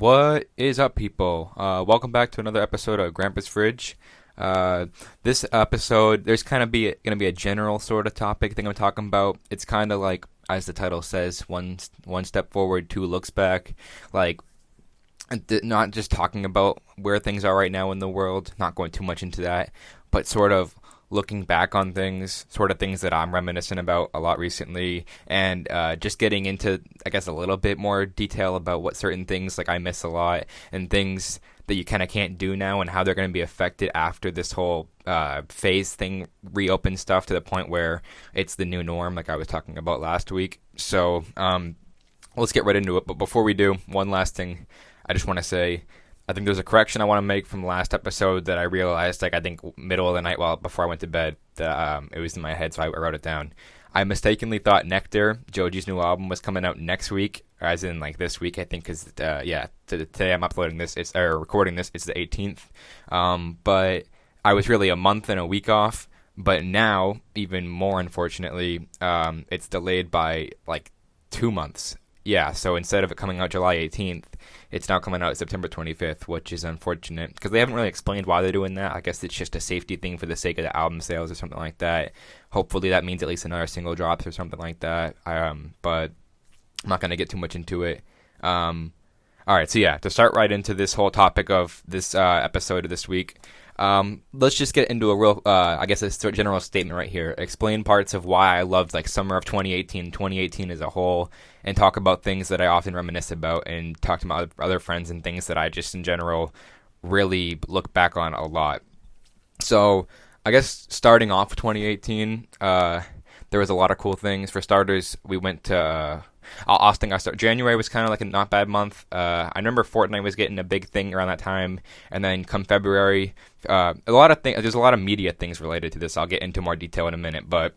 What is up, people? Uh, welcome back to another episode of Grandpa's Fridge. Uh, this episode, there's kind of be going to be a general sort of topic thing I'm talking about. It's kind of like, as the title says, one one step forward, two looks back. Like, not just talking about where things are right now in the world, not going too much into that, but sort of looking back on things, sort of things that I'm reminiscent about a lot recently, and uh, just getting into, I guess, a little bit more detail about what certain things like I miss a lot and things that you kind of can't do now and how they're going to be affected after this whole uh, phase thing reopens stuff to the point where it's the new norm, like I was talking about last week. So um, let's get right into it. But before we do, one last thing I just want to say I think there's a correction I want to make from last episode that I realized, like I think middle of the night, while before I went to bed, that um, it was in my head, so I wrote it down. I mistakenly thought Nectar, Joji's new album, was coming out next week, as in like this week, I think, because uh, yeah, today I'm uploading this, it's or recording this, it's the 18th. Um, but I was really a month and a week off. But now, even more unfortunately, um, it's delayed by like two months. Yeah, so instead of it coming out July 18th, it's now coming out September 25th, which is unfortunate because they haven't really explained why they're doing that. I guess it's just a safety thing for the sake of the album sales or something like that. Hopefully, that means at least another single drops or something like that. Um, but I'm not going to get too much into it. Um, all right, so yeah, to start right into this whole topic of this uh, episode of this week, um, let's just get into a real, uh, I guess, a general statement right here. Explain parts of why I loved like summer of 2018, 2018 as a whole, and talk about things that I often reminisce about, and talk to my other friends and things that I just in general really look back on a lot. So, I guess starting off 2018, uh, there was a lot of cool things. For starters, we went to Austin. I start January was kind of like a not bad month. Uh, I remember Fortnite was getting a big thing around that time, and then come February, uh, a lot of things. There's a lot of media things related to this. I'll get into more detail in a minute, but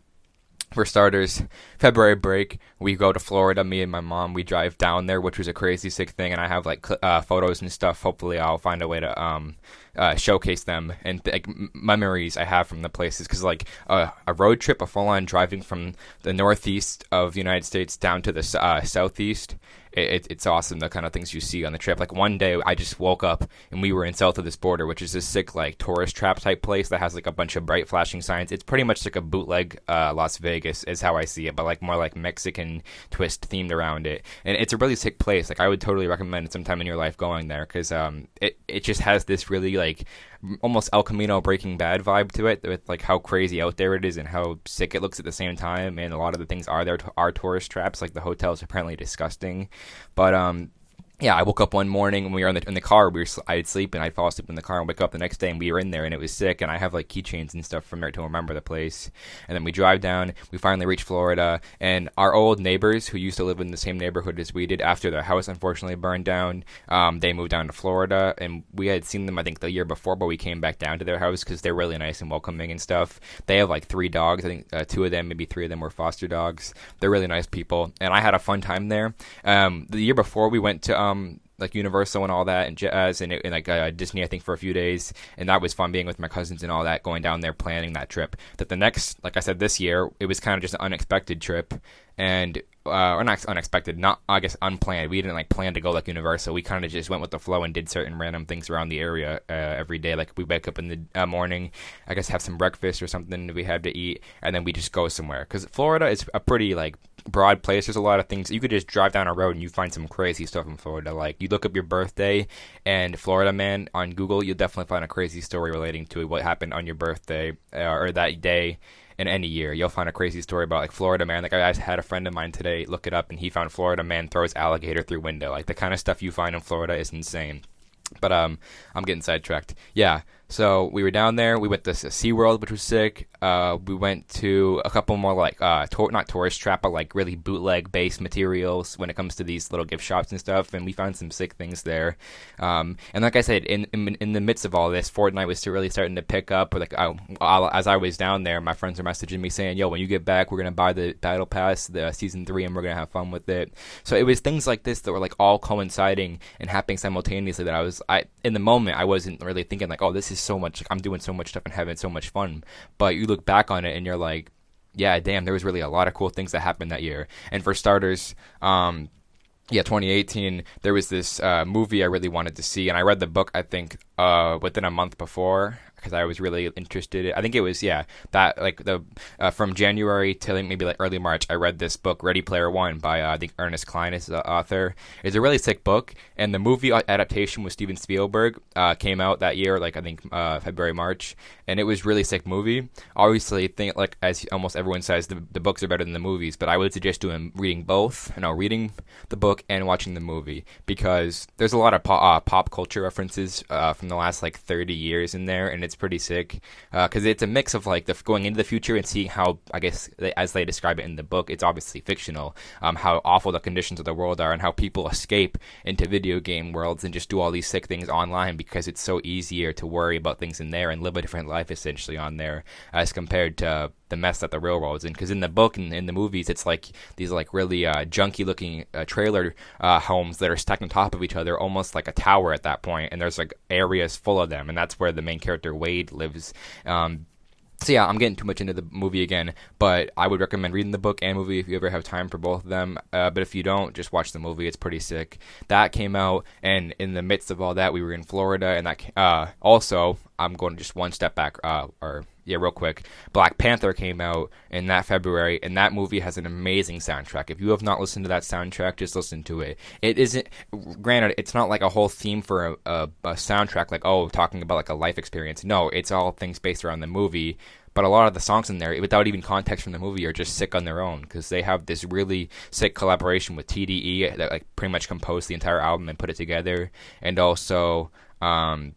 for starters, February break, we go to Florida. Me and my mom, we drive down there, which was a crazy sick thing. And I have like uh, photos and stuff. Hopefully, I'll find a way to um, uh, showcase them and like memories I have from the places. Because like uh, a road trip, a full on driving from the northeast of the United States down to the uh, southeast it, it's awesome the kind of things you see on the trip. Like one day, I just woke up and we were in South of the Border, which is this sick like tourist trap type place that has like a bunch of bright flashing signs. It's pretty much like a bootleg uh, Las Vegas is how I see it, but like more like Mexican twist themed around it. And it's a really sick place. Like I would totally recommend sometime in your life going there because um, it it just has this really like almost El Camino Breaking Bad vibe to it, with like how crazy out there it is and how sick it looks at the same time. And a lot of the things are there are tourist traps. Like the hotels apparently disgusting, but um, yeah, I woke up one morning when we were in the, in the car. We were I'd sleep and I'd fall asleep in the car and wake up the next day and we were in there and it was sick. And I have like keychains and stuff from there to remember the place. And then we drive down. We finally reach Florida and our old neighbors who used to live in the same neighborhood as we did after their house unfortunately burned down. Um, they moved down to Florida and we had seen them I think the year before, but we came back down to their house because they're really nice and welcoming and stuff. They have like three dogs. I think uh, two of them, maybe three of them were foster dogs. They're really nice people and I had a fun time there. Um, the year before we went to um, like Universal and all that, and jazz and, and like uh, Disney, I think for a few days, and that was fun being with my cousins and all that, going down there planning that trip. That the next, like I said, this year it was kind of just an unexpected trip, and uh, or not unexpected, not I guess unplanned. We didn't like plan to go like Universal. We kind of just went with the flow and did certain random things around the area uh, every day. Like we wake up in the uh, morning, I guess have some breakfast or something we have to eat, and then we just go somewhere. Because Florida is a pretty like broad place. There's a lot of things you could just drive down a road and you find some crazy stuff in Florida. Like you look up your birthday and Florida man on Google, you'll definitely find a crazy story relating to what happened on your birthday uh, or that day in any year. You'll find a crazy story about like Florida man. Like I had a friend of mine today look it up and he found Florida man throws alligator through window. Like the kind of stuff you find in Florida is insane. But um, I'm getting sidetracked. Yeah, so we were down there. We went to SeaWorld, which was sick. Uh, we went to a couple more like uh, to- not tourist trap, but like really bootleg based materials when it comes to these little gift shops and stuff. And we found some sick things there. Um, and like I said, in, in, in the midst of all this, Fortnite was really starting to pick up. Like I, as I was down there, my friends were messaging me saying, "Yo, when you get back, we're gonna buy the battle pass, the season three, and we're gonna have fun with it." So it was things like this that were like all coinciding and happening simultaneously. That I was I in the moment I wasn't really thinking like, "Oh, this is." Is so much. Like, I'm doing so much stuff and having so much fun. But you look back on it and you're like, yeah, damn, there was really a lot of cool things that happened that year. And for starters, um, yeah, 2018, there was this uh, movie I really wanted to see, and I read the book, I think, uh, within a month before because I was really interested. I think it was yeah that like the uh, from January like maybe like early March. I read this book Ready Player One by uh, I think Ernest Cline is the author. It's a really sick book, and the movie adaptation with Steven Spielberg uh, came out that year, like I think uh, February March, and it was really sick movie. Obviously, think like as almost everyone says, the, the books are better than the movies, but I would suggest doing reading both. You know, reading the book and watching the movie because there's a lot of pop, uh, pop culture references uh, from the last like 30 years in there, and it's pretty sick because uh, it's a mix of like the going into the future and seeing how I guess as they describe it in the book, it's obviously fictional. Um, how awful the conditions of the world are and how people escape into video game worlds and just do all these sick things online because it's so easier to worry about things in there and live a different life essentially on there as compared to the mess that the railroad's in. Because in the book and in the movies, it's like these like really uh, junky looking uh, trailer uh, homes that are stacked on top of each other, almost like a tower at that point. And there's like areas full of them, and that's where the main character Wade lives. Um, so yeah, I'm getting too much into the movie again, but I would recommend reading the book and movie if you ever have time for both of them. Uh, but if you don't, just watch the movie; it's pretty sick. That came out, and in the midst of all that, we were in Florida, and that uh, also I'm going just one step back, uh, or yeah, real quick. Black Panther came out in that February, and that movie has an amazing soundtrack. If you have not listened to that soundtrack, just listen to it. It isn't, granted, it's not like a whole theme for a, a, a soundtrack, like, oh, talking about like a life experience. No, it's all things based around the movie. But a lot of the songs in there, without even context from the movie, are just sick on their own because they have this really sick collaboration with TDE that like pretty much composed the entire album and put it together, and also um,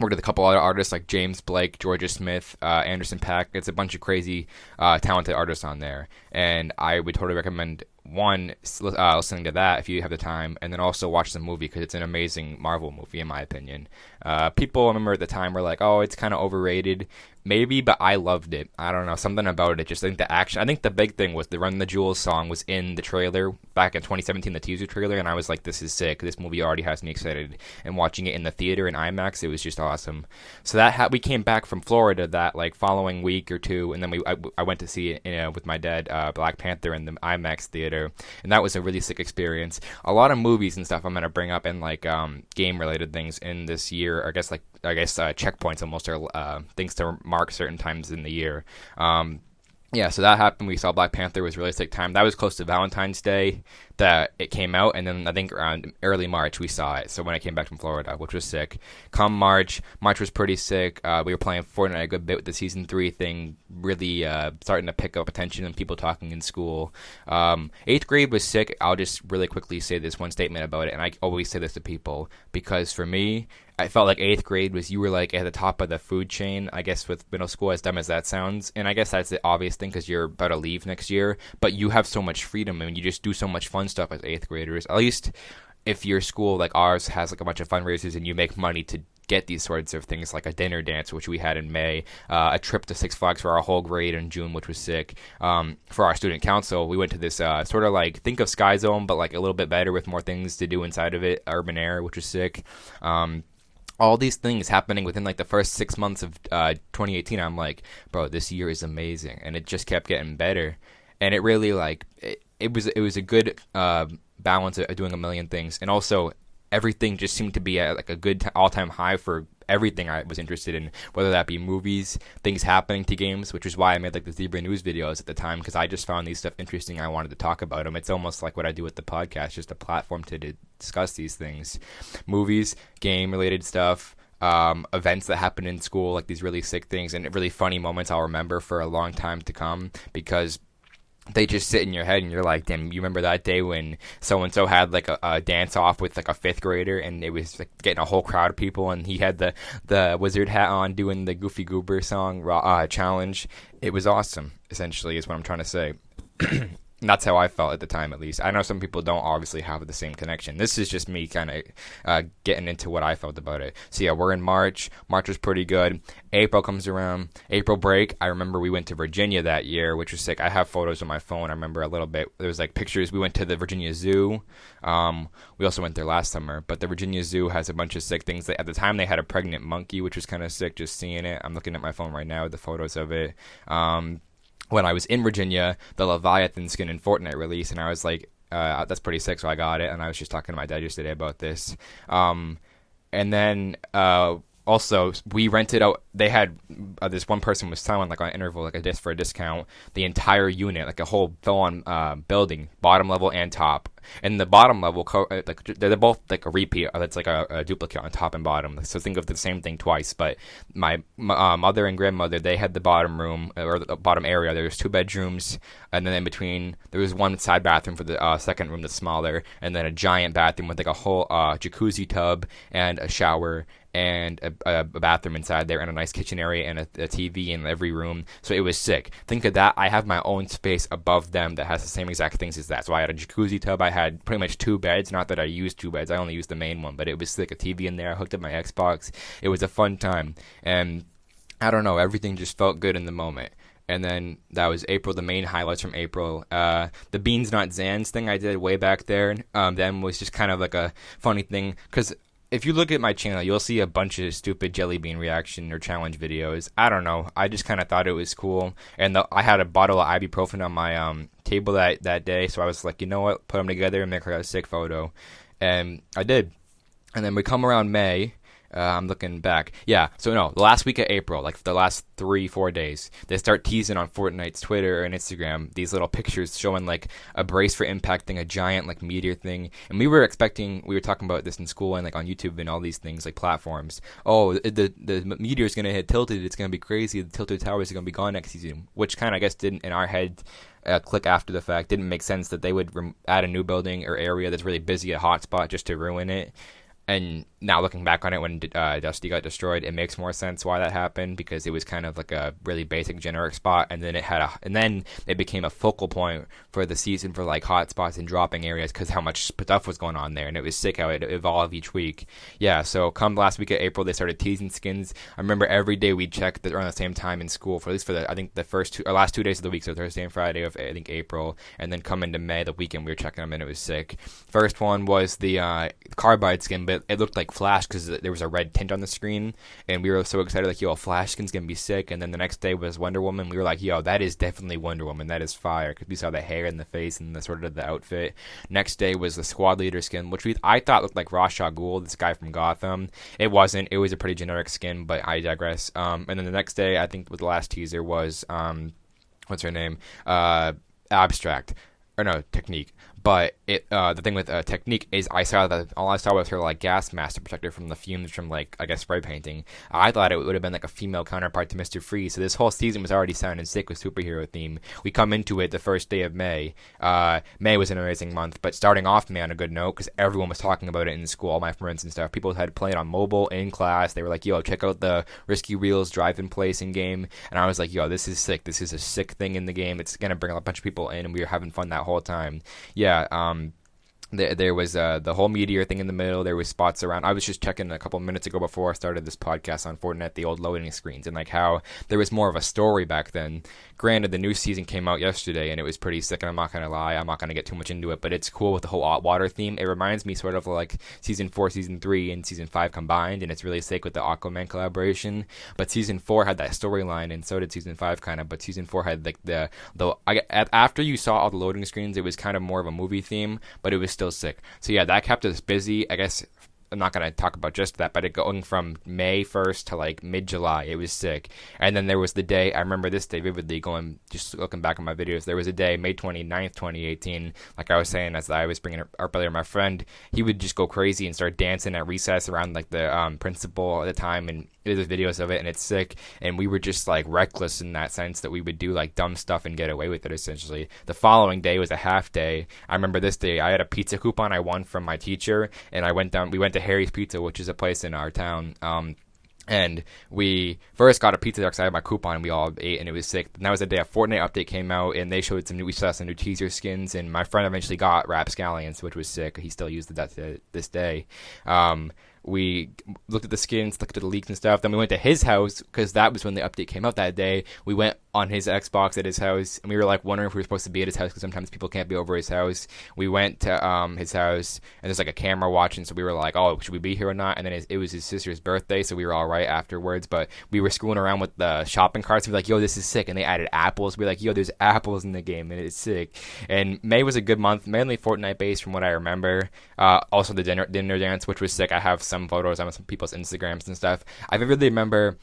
worked with a couple other artists like James Blake, Jorja Smith, uh, Anderson .Paak. It's a bunch of crazy, uh, talented artists on there, and I would totally recommend one uh, listening to that if you have the time, and then also watch the movie because it's an amazing Marvel movie in my opinion. Uh, people I remember at the time were like, "Oh, it's kind of overrated." maybe, but I loved it. I don't know something about it. Just I think the action. I think the big thing was the Run the Jewels song was in the trailer back in 2017, the teaser trailer, and I was like, "This is sick. This movie already has me excited." And watching it in the theater in IMAX, it was just awesome. So that ha- we came back from Florida that like following week or two, and then we I, I went to see it you know, with my dad, uh, Black Panther in the IMAX theater, and that was a really sick experience. A lot of movies and stuff I'm gonna bring up and like um, game related things in this year. I guess like I guess uh, checkpoints almost are uh, things to mark certain times in the year. Um, yeah, so that happened. We saw Black Panther was really sick time. That was close to Valentine's Day that it came out, and then I think around early March we saw it. So when I came back from Florida, which was sick. Come March, March was pretty sick. Uh, we were playing Fortnite a good bit with the season three thing, really uh, starting to pick up attention and people talking in school. Um, eighth grade was sick. I'll just really quickly say this one statement about it, and I always say this to people because for me, I felt like eighth grade was you were like at the top of the food chain, I guess, with middle school, as dumb as that sounds. And I guess that's the obvious thing because you're about to leave next year, but you have so much freedom I and you just do so much fun stuff as eighth graders. At least if your school, like ours, has like a bunch of fundraisers and you make money to get these sorts of things like a dinner dance, which we had in May, uh, a trip to Six Flags for our whole grade in June, which was sick. Um, for our student council, we went to this uh, sort of like think of Sky Zone, but like a little bit better with more things to do inside of it, urban air, which was sick. Um, all these things happening within like the first six months of uh, 2018 i'm like bro this year is amazing. And it just kept getting better. And it really like it, it was it was a good uh, balance of doing a million things. And also everything just seemed to be at like a good t- all-time high for everything I was interested in, whether that be movies, things happening to games, which is why I made like the Zebra News videos at the time because I just found these stuff interesting. I wanted to talk about them. It's almost like what I do with the podcast, just a platform to discuss these things, movies, game related stuff. Um, events that happen in school, like these really sick things and really funny moments I'll remember for a long time to come because they just sit in your head and you're like, damn, you remember that day when so and so had like a, a, dance off with like a fifth grader and it was like getting a whole crowd of people and he had the the wizard hat on doing the Goofy Goober song uh, challenge. It was awesome. Essentially, is what I'm trying to say. that's how I felt at the time, at least. I know some people don't obviously have the same connection. This is just me kind of uh, getting into what I felt about it. So yeah, we're in March. March was pretty good. April comes around. April break. I remember we went to Virginia that year, which was sick. I have photos on my phone. I remember a little bit. There was like pictures. We went to the Virginia Zoo. Um, we also went there last summer. But the Virginia Zoo has a bunch of sick things. At the time, they had a pregnant monkey, which was kind of sick. Just seeing it. I'm looking at my phone right now. With the photos of it. Um, when I was in Virginia, the Leviathan skin in Fortnite released, and I was like, Uh, that's pretty sick. So I got it, and I was just talking to my dad yesterday about this. Um, and then uh, also we rented out they had uh, this one person was selling like on interval like a disc for a discount the entire unit like a whole full-on uh, building bottom level and top. And the bottom level co- uh, like they're both like a repeat that's like a, a, duplicate on top and bottom. So think of the same thing twice but my, my uh, mother and grandmother they had the bottom room uh, or the bottom area. There was two bedrooms and then in between there was one side bathroom for the uh, second room that's smaller and then a giant bathroom with like a whole jacuzzi tub and a shower and a, a, bathroom inside there and a nice kitchen area and a, a, TV in every room. So it was sick. Think of that. I have my own space above them that has the same exact things as that. So I had a jacuzzi tub. I had pretty much two beds. Not that I used two beds. I only used the main one, but it was sick. a TV in there. I hooked up my Xbox. It was a fun time. And I don't know. Everything just felt good in the moment and then that was April. The main highlights from April, uh, the beans not Zans thing I did way back there. Um, then was just kind of like a funny thing because if you look at my channel, you'll see a bunch of stupid jelly bean reaction or challenge videos. I don't know. I just kind of thought it was cool, and the, I had a bottle of ibuprofen on my um, table that that day, so I was like, you know what, put them together and make like a sick photo, and I did. And then we come around May, uh, I'm looking back. Yeah, so no, the last week of April, like the last three, four days, they start teasing on Fortnite's Twitter and Instagram these little pictures showing like a brace for impacting a giant like meteor thing. And we were expecting, we were talking about this in school and like on YouTube and all these things like platforms. Oh, the the meteor is gonna hit Tilted. It's gonna be crazy. The Tilted Towers are gonna be gone next season, which kind of I guess didn't in our head. Uh, click after the fact didn't make sense that they would rem- add a new building or area that's really busy a hotspot just to ruin it and now looking back on it when uh, Dusty got destroyed, it makes more sense why that happened because it was kind of like a really basic generic spot, and then it had a, and then it became a focal point for the season for like hot spots and dropping areas because how much stuff was going on there, and it was sick how it evolved each week. Yeah, so come last week of April, they started teasing skins. I remember every day we checked around the same time in school for at least for the I think the first two or last two days of the week, so Thursday and Friday of I think April, and then come into May the weekend we were checking them and it was sick. First one was the uh, carbide skin, but it looked like Flash because there was a red tint on the screen, and we were so excited, like, yo, Flash skin's gonna be sick. And then the next day was Wonder Woman. We were like, yo, that is definitely Wonder Woman. That is fire because we saw the hair and the face and the sort of the outfit. Next day was the Squad Leader skin, which we I thought looked like Ra's al Ghul, this guy from Gotham. It wasn't. It was a pretty generic skin, but I digress. Um, and then the next day, I think with the last teaser was um, what's her name? Uh, Abstract or no, Technique. But it uh, the thing with uh, technique is I saw that all I saw was her like gas mask protector from the fumes from like I guess spray painting. I thought it would have been like a female counterpart to Mister Freeze. So this whole season was already sounding sick with superhero theme. We come into it the first day of May. Uh, May was an amazing month, but starting off May on a good note because everyone was talking about it in school, all my friends and stuff. People had played on mobile in class. They were like, "Yo, check out the Risky Reels drive-in place in game," and I was like, "Yo, this is sick. This is a sick thing in the game. It's gonna bring a bunch of people in, and we were having fun that whole time." Yeah. Um, there, there was uh, the whole meteor thing in the middle. There was spots around. I was just checking a couple minutes ago before I started this podcast on Fortnite, the old loading screens, and like how there was more of a story back then. Granted, the new season came out yesterday, and it was pretty sick. And I'm not gonna lie, I'm not gonna get too much into it, but it's cool with the whole water theme. It reminds me sort of like season four, season three, and season five combined, and it's really sick with the Aquaman collaboration. But season four had that storyline, and so did season five, kind of. But season four had like the the I, after you saw all the loading screens, it was kind of more of a movie theme, but it was still sick. So yeah, that kept us busy. I guess I'm not going to talk about just that, but it going from May 1st to like mid July, it was sick. And then there was the day, I remember this day vividly going, just looking back on my videos, there was a day, May 29th, 2018, like I was saying, as I was bringing up earlier, my friend, he would just go crazy and start dancing at recess around like the um, principal at the time. And there's videos of it and it's sick. And we were just like reckless in that sense that we would do like dumb stuff and get away with it essentially. The following day was a half day. I remember this day, I had a pizza coupon I won from my teacher and I went down, we went to Harry's Pizza, which is a place in our town. Um, and we first got a pizza because I had my coupon and we all ate and it was sick. And that was the day a Fortnite update came out and they showed some new, we saw some new teaser skins and my friend eventually got Rapscallions, which was sick. He still used it that to this day. Um, we looked at the skins, looked at the leaks and stuff. Then we went to his house because that was when the update came out that day. We went on his Xbox at his house, and we were like wondering if we were supposed to be at his house because sometimes people can't be over his house. We went to um, his house, and there's like a camera watching, so we were like, "Oh, should we be here or not?" And then it, was his sister's birthday, so we were all right afterwards. But we were screwing around with the shopping carts, and we were like, "Yo, this is sick!" And they added apples. We were like, "Yo, there's apples in the game, and it's sick." And May was a good month, mainly Fortnite based from what I remember. Uh, also the dinner dinner dance, which was sick. I have some photos on some people's Instagrams and stuff. I vividly remember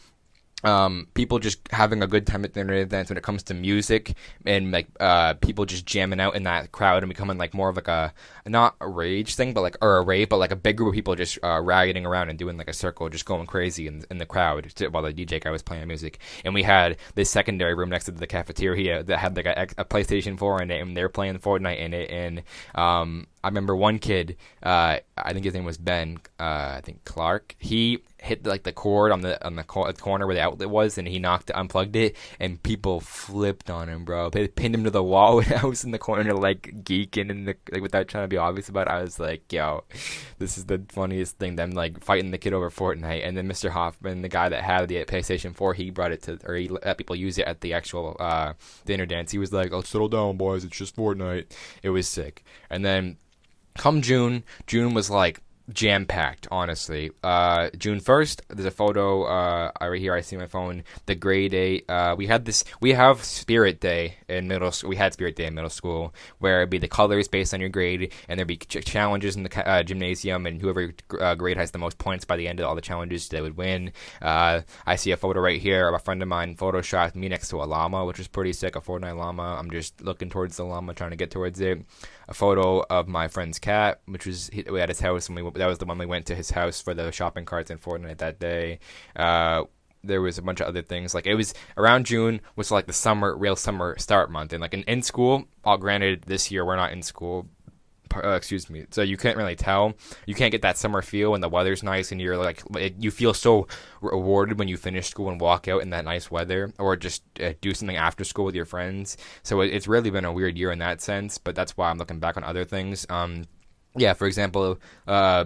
um, people just having a good time at internet events when it comes to music and like uh, people just jamming out in that crowd and becoming like more of like a not a rage thing but like or a rave but like a big group of people just uh, rioting around and doing like a circle just going crazy in, in the crowd while the DJ guy was playing music and we had this secondary room next to the cafeteria that had like a, a PlayStation 4 in it and they were playing Fortnite in it and um, I remember one kid, uh, I think his name was Ben, uh, I think Clark. He hit like the cord on the on the corner where the outlet was, and he knocked unplugged it, and people flipped on him, bro. They pinned him to the wall when I was in the corner, like geeking and like without trying to be obvious about it. I was like, yo, this is the funniest thing. Them like fighting the kid over Fortnite, and then Mr. Hoffman, the guy that had the PlayStation 4, he brought it to or he let people use it at the actual uh dinner dance. He was like, "Oh, settle down, boys. It's just Fortnite." It was sick, and then come June, June was like jam packed, honestly. Uh, June 1st, there's a photo uh, right here. I see my phone. The grade eight. Uh, we had this. We have Spirit Day in middle school. We had Spirit Day in middle school where it'd be the colors based on your grade, and there'd be ch- challenges in the uh, gymnasium, and whoever uh, grade has the most points by the end of all the challenges, they would win. Uh, I see a photo right here of a friend of mine photoshopped me next to a llama, which was pretty sick. A Fortnite llama. I'm just looking towards the llama, trying to get towards it a photo of my friend's cat, which was we at his house, and we that was the one we went to his house for the shopping carts and Fortnite that day. Uh, there was a bunch of other things. Like it was around June was like the summer, real summer start month, and like in, in school. All granted, this year we're not in school, uh, excuse me. So you can't really tell. You can't get that summer feel when the weather's nice and you're like you feel so rewarded when you finish school and walk out in that nice weather, or just uh, do something after school with your friends. So it, it's really been a weird year in that sense. But that's why I'm looking back on other things. Um, yeah, for example, uh,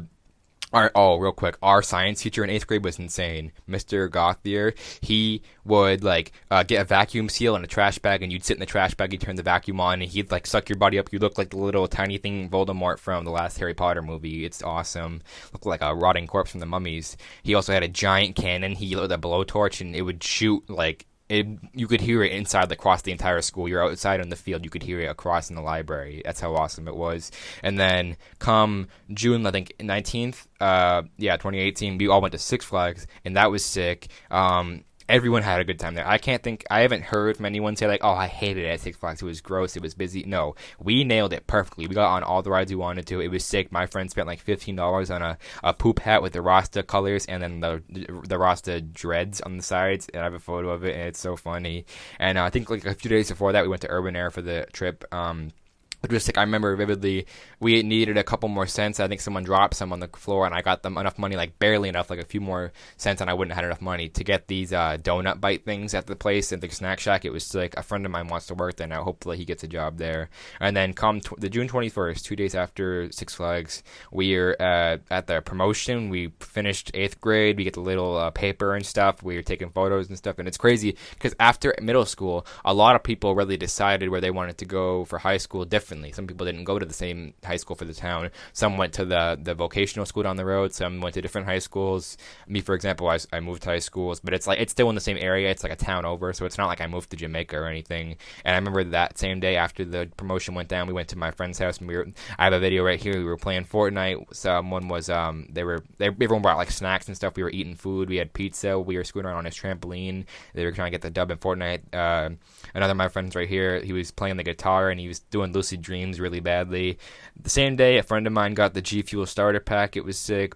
our, oh, real quick, our science teacher in eighth grade was insane. Mr. Gothier, he would like uh, get a vacuum seal and a trash bag, and you'd sit in the trash bag. He'd turn the vacuum on, and he'd like suck your body up. You look like the little tiny thing Voldemort from the last Harry Potter movie. It's awesome. Look like a rotting corpse from the mummies. He also had a giant cannon. He lit a blowtorch, and it would shoot like it, you could hear it inside across the entire school. You're outside on the field, you could hear it across in the library. That's how awesome it was. And then come June, I think 19th, uh, yeah, 2018, we all went to Six Flags, and that was sick. Um, everyone had a good time there. I can't think I haven't heard from anyone say like, "Oh, I hated it at Six Flags. It was gross. It was busy." No, we nailed it perfectly. We got on all the rides we wanted to. It was sick. My friend spent like fifteen dollars on a, a poop hat with the Rasta colors and then the the Rasta dreads on the sides. And I have a photo of it, and it's so funny. And uh, I think like a few days before that, we went to Urban Air for the trip. Um, which was sick. I remember vividly. We needed a couple more cents. I think someone dropped some on the floor, and I got them enough money, like barely enough, like a few more cents, and I wouldn't have had enough money to get these uh, donut bite things at the place at the snack shack. It was like a friend of mine wants to work there now. Hopefully, he gets a job there. And then come tw- the June twenty first, two days after Six Flags, we're uh, at the promotion. We finished eighth grade. We get the little uh, paper and stuff. We were taking photos and stuff, and it's crazy because after middle school, a lot of people really decided where they wanted to go for high school different differently. Some people didn't go to the same high school for the town. Some went to the the vocational school down the road. Some went to different high schools. Me, for example, I, I moved to high schools, but it's like it's still in the same area. It's like a town over, so it's not like I moved to Jamaica or anything. And I remember that same day after the promotion went down, we went to my friend's house and we were. I have a video right here. We were playing Fortnite. Someone was um they were they everyone brought like snacks and stuff. We were eating food. We had pizza. We were scooting around on his trampoline. They were trying to get the dub in Fortnite. Uh, another of my friends right here. He was playing the guitar and he was doing lucid dreams really badly. The same day, a friend of mine got the G Fuel starter pack. It was sick.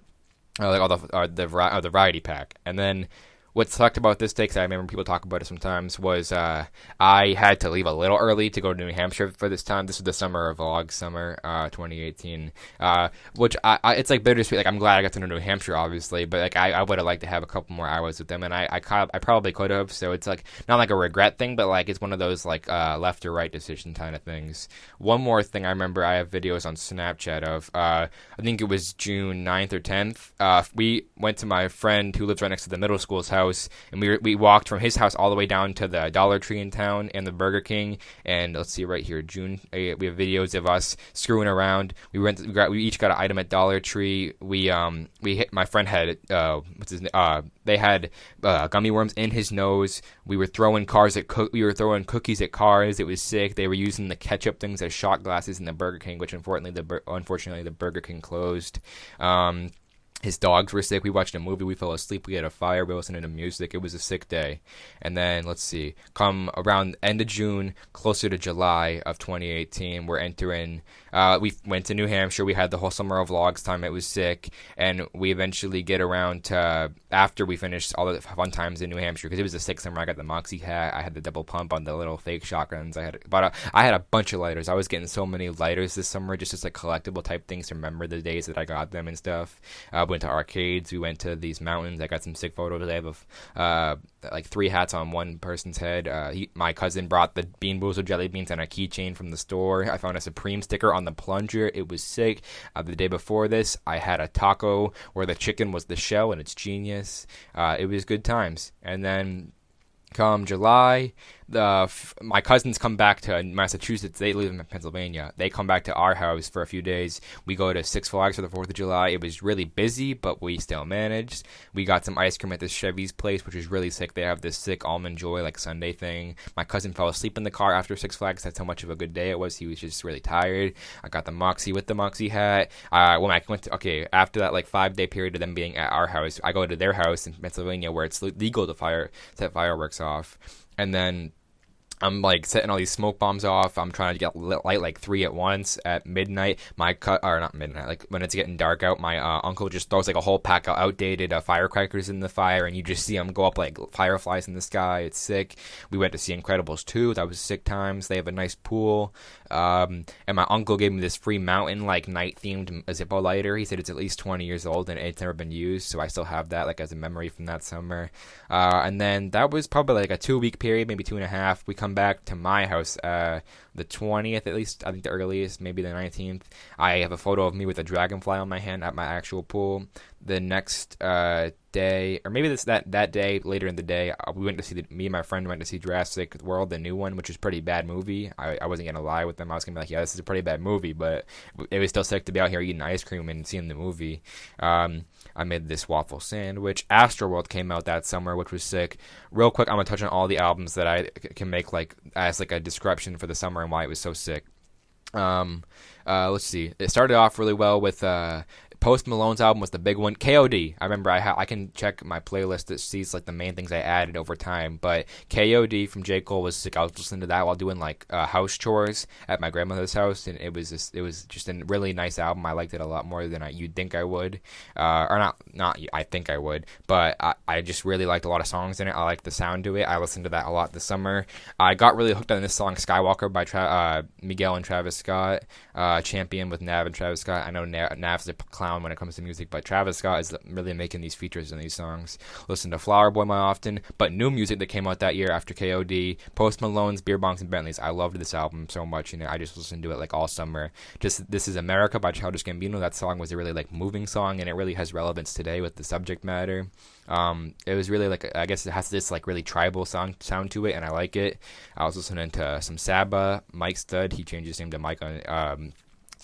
Uh, like all the uh, the uh, the variety pack, and then what sucked about this day, because I remember people talk about it sometimes, was uh, I had to leave a little early to go to New Hampshire for this time. This was the summer of vlog summer, uh, 2018, uh, which I, I, it's like bittersweet. Like I'm glad I got to know New Hampshire, obviously, but like I, I would have liked to have a couple more hours with them, and I, I, I probably could have. So it's like not like a regret thing, but like it's one of those like uh, left or right decision kind of things. One more thing I remember, I have videos on Snapchat of. Uh, I think it was June 9th or 10th. Uh, we went to my friend who lives right next to the middle school's house, and we we walked from his house all the way down to the Dollar Tree in town and the Burger King. And let's see right here, June. Uh, we have videos of us screwing around. We went. We, got, we each got an item at Dollar Tree. We um we hit. My friend had uh what's his name? Uh they had uh, gummy worms in his nose. We were throwing cars at co- we were throwing cookies at cars. It was sick. They were using the ketchup things as shot glasses in the Burger King, which unfortunately the unfortunately the Burger King closed. Um, his dogs were sick. We watched a movie. We fell asleep. We had a fire. We listened to music. It was a sick day. And then let's see, come around end of June, closer to July of 2018, we're entering. Uh, we went to New Hampshire. We had the whole summer of vlogs time. It was sick, and we eventually get around to after we finished all the fun times in New Hampshire because it was the sixth summer. I got the Moxie hat. I had the double pump on the little fake shotguns. I had but uh, I had a bunch of lighters. I was getting so many lighters this summer, just as like collectible type things to remember the days that I got them and stuff. Uh, went to arcades. We went to these mountains. I got some sick photos. I have of uh, like three hats on one person's head. Uh, he, my cousin brought the Bean Boozled jelly beans and a keychain from the store. I found a Supreme sticker on the plunger. It was sick. Uh, the day before this, I had a taco where the chicken was the shell, and it's genius. Uh, it was good times. And then come July, the f- my cousins come back to Massachusetts. They live in Pennsylvania. They come back to our house for a few days. We go to Six Flags for the Fourth of July. It was really busy, but we still managed. We got some ice cream at the Chevy's place, which was really sick. They have this sick almond joy like Sunday thing. My cousin fell asleep in the car after Six Flags. That's how much of a good day it was. He was just really tired. I got the Moxie with the Moxie hat. Uh, when I went to okay after that like five day period of them being at our house, I go to their house in Pennsylvania where it's legal to fire set fireworks off and then I'm like setting all these smoke bombs off. I'm trying to get light like three at once at midnight. My cut or not midnight, like when it's getting dark out. My uh, uncle just throws like a whole pack of outdated uh, firecrackers in the fire, and you just see them go up like fireflies in the sky. It's sick. We went to see Incredibles 2. That was sick times. They have a nice pool. Um, and my uncle gave me this free mountain like night themed Zippo lighter. He said it's at least 20 years old and it's never been used, so I still have that like as a memory from that summer. Uh, and then that was probably like a two week period, maybe two and a half. We come back to my house. Uh, the 20th, at least, I think the earliest, maybe the 19th. I have a photo of me with a dragonfly on my hand at my actual pool. The next uh, day, or maybe this that that day later in the day, uh, we went to see the, me and my friend went to see Jurassic World, the new one, which is pretty bad movie. I, I wasn't gonna lie with them. I was gonna be like, yeah, this is a pretty bad movie, but it was still sick to be out here eating ice cream and seeing the movie. Um, I made this waffle sandwich. Astroworld came out that summer, which was sick. Real quick, I'm gonna touch on all the albums that I can make like as like a description for the summer and why it was so sick. Um, uh, let's see. It started off really well with uh, Post Malone's album was the big one. KOD. I remember I ha- I can check my playlist that sees like the main things I added over time. But KOD from J Cole was sick. I was listening to that while doing like uh, house chores at my grandmother's house, and it was just, it was just a really nice album. I liked it a lot more than I, you'd think I would, uh, or not not I think I would, but I, I just really liked a lot of songs in it. I liked the sound to it. I listened to that a lot this summer. I got really hooked on this song Skywalker by Tra- uh, Miguel and Travis Scott, uh, Champion with Nav and Travis Scott. I know Nav, Nav's a clown when it comes to music, but Travis Scott is really making these features in these songs. Listen to Flower Boy more often, but new music that came out that year after KOD, Post Malone's, Beer Bongs and Bentleys. I loved this album so much, and I just listened to it like all summer. Just This Is America by Childish Gambino. That song was a really like moving song, and it really has relevance today with the subject matter. Um, it was really like I guess it has this like really tribal sound sound to it, and I like it. I was listening to some Saba, Mike Stud. He changed his name to Mike on um,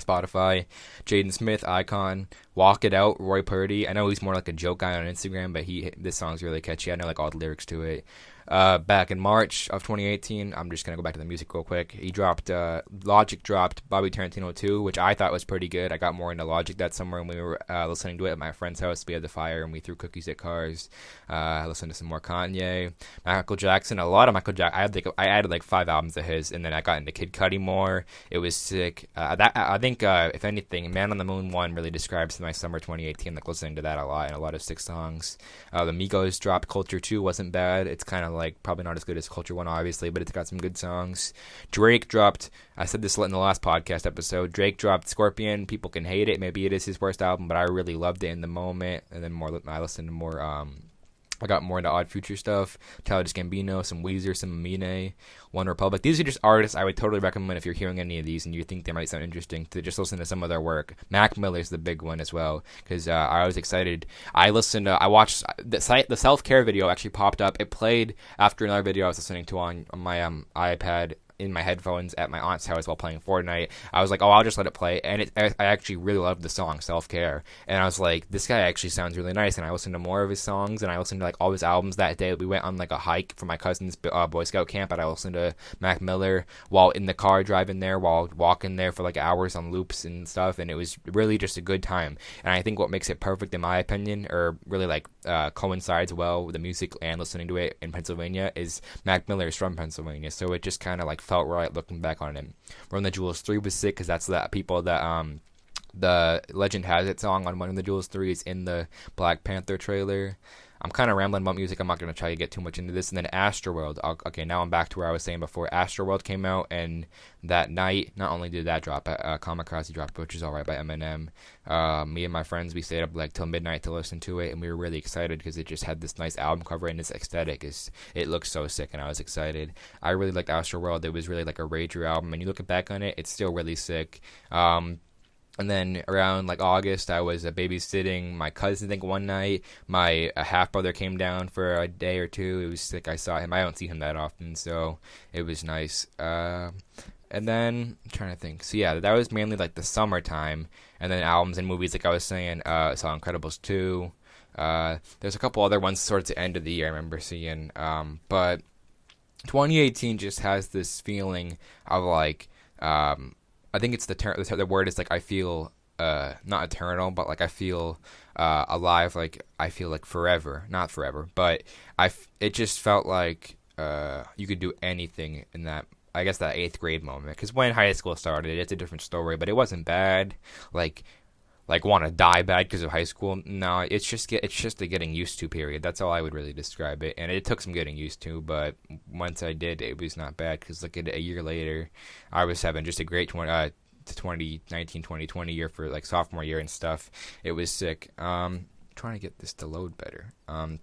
Spotify. Jaden Smith, Icon, Walk It Out, Roy Purdy. I know he's more like a joke guy on Instagram, but he this song's really catchy. I know like all the lyrics to it. Uh, back in March of 2018, I'm just gonna go back to the music real quick. He dropped uh, Logic dropped Bobby Tarantino 2, which I thought was pretty good. I got more into Logic that summer, and we were uh, listening to it at my friend's house. We had the fire, and we threw cookies at cars. Uh, I listened to some more Kanye, Michael Jackson, a lot of Michael Jackson. I had like I added like five albums of his, and then I got into Kid Cudi more. It was sick. Uh, that I think uh, if anything, Man on the Moon one really describes my summer 2018, like listening to that a lot and a lot of six songs. Uh, the Migos dropped Culture 2 wasn't bad. It's kind of like probably not as good as Culture 1, obviously, but it's got some good songs. Drake dropped, I said this in the last podcast episode, Drake dropped Scorpion. People can hate it. Maybe it is his worst album, but I really loved it in the moment. And then more, I listened to more um, I got more into Odd Future stuff, Childish Gambino, some Weezer, some Amine, One Republic. These are just artists I would totally recommend if you're hearing any of these and you think they might sound interesting to just listen to some of their work. Mac Miller is the big one as well because uh, I was excited. I listened, to, I watched the site, the self care video actually popped up. It played after another video I was listening to on, on my um, iPad in my headphones at my aunt's house while playing Fortnite. I was like, oh, I'll just let it play, and it, I, actually really loved the song Self Care, and I was like, this guy actually sounds really nice, and I listened to more of his songs, and I listened to like all his albums that day. We went on like a hike for my cousin's uh, Boy Scout camp, and I listened to Mac Miller while in the car driving there, while walking there for like hours on loops and stuff, and it was really just a good time. And I think what makes it perfect, in my opinion, or really like uh, coincides well with the music and listening to it in Pennsylvania, is Mac Miller is from Pennsylvania, so it just kind of like felt right looking back on it. Run the Jewels 3 was sick because that's the people that um the Legend Has It song on One of the Jewels 3 is in the Black Panther trailer. I'm kind of rambling about music. I'm not going to try to get too much into this. And then Astroworld. Okay, now I'm back to where I was saying before. Astroworld came out, and that night, not only did that drop, uh, uh Kamikaze dropped, which is alright by Eminem. Uh, me and my friends, we stayed up like till midnight to listen to it, and we were really excited because it just had this nice album cover and its aesthetic it looks so sick, and I was excited. I really liked Astroworld. It was really like a Rager album, and you look back on it, it's still really sick. Um, and then around like August, I was uh, babysitting my cousin. I think one night, my half brother came down for a day or two. It was like I saw him. I don't see him that often, so it was nice. Uh, and then I'm trying to think. So yeah, that was mainly like the summertime, and then albums and movies. Like I was saying, uh, saw Incredibles two. Uh, there's a couple other ones towards the end of the year. I remember seeing, um, but 2018 just has this feeling of like um, I think it's the ter- the word is like I feel uh not eternal, but like I feel uh alive, like I feel like forever, not forever, but I f- it just felt like uh you could do anything in that I guess that eighth grade moment because when high school started, it's a different story, but it wasn't bad. Like like want to die bad because of high school. No, it's just get it's just a getting used to period. That's all I would really describe it. And it took some getting used to, but once I did, it was not bad because at a year later, I was having just a great 20, uh, 2019 2020 year for like sophomore year and stuff. It was sick. Um, trying to get this to load better. Um,